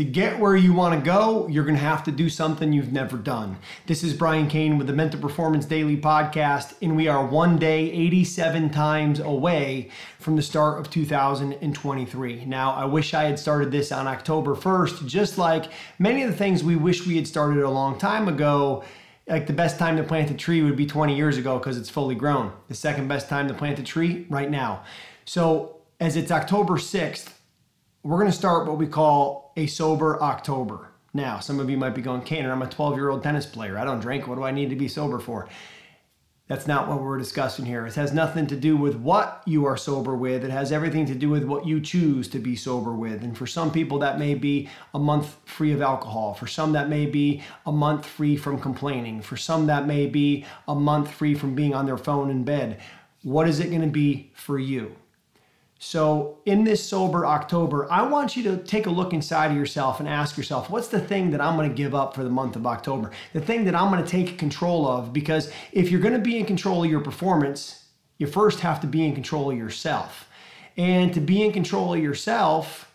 To get where you want to go, you're going to have to do something you've never done. This is Brian Cain with the Mental Performance Daily Podcast, and we are one day 87 times away from the start of 2023. Now, I wish I had started this on October 1st, just like many of the things we wish we had started a long time ago like the best time to plant a tree would be 20 years ago because it's fully grown. The second best time to plant a tree right now. So, as it's October 6th, we're going to start what we call a sober October. Now, some of you might be going, Kaner, I'm a 12 year old tennis player. I don't drink. What do I need to be sober for? That's not what we're discussing here. It has nothing to do with what you are sober with. It has everything to do with what you choose to be sober with. And for some people, that may be a month free of alcohol. For some, that may be a month free from complaining. For some, that may be a month free from being on their phone in bed. What is it going to be for you? So, in this sober October, I want you to take a look inside of yourself and ask yourself, what's the thing that I'm going to give up for the month of October? The thing that I'm going to take control of? Because if you're going to be in control of your performance, you first have to be in control of yourself. And to be in control of yourself,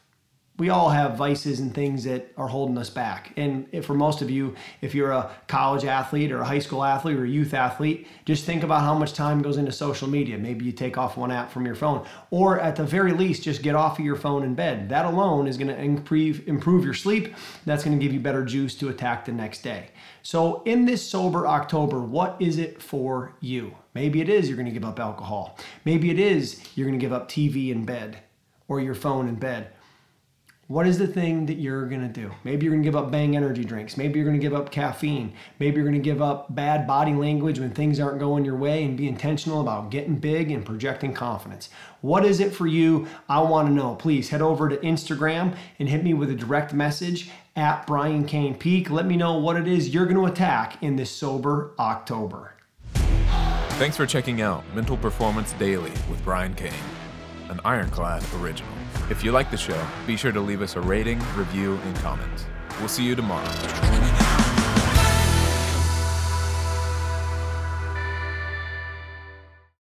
we all have vices and things that are holding us back. And for most of you, if you're a college athlete or a high school athlete or a youth athlete, just think about how much time goes into social media. Maybe you take off one app from your phone, or at the very least, just get off of your phone in bed. That alone is going to improve, improve your sleep. That's going to give you better juice to attack the next day. So, in this sober October, what is it for you? Maybe it is you're going to give up alcohol. Maybe it is you're going to give up TV in bed or your phone in bed what is the thing that you're going to do? Maybe you're going to give up bang energy drinks. Maybe you're going to give up caffeine. Maybe you're going to give up bad body language when things aren't going your way and be intentional about getting big and projecting confidence. What is it for you? I want to know. Please head over to Instagram and hit me with a direct message at Brian Cain Peak. Let me know what it is you're going to attack in this sober October. Thanks for checking out Mental Performance Daily with Brian Cain, an Ironclad original. If you like the show, be sure to leave us a rating, review, and comment. We'll see you tomorrow.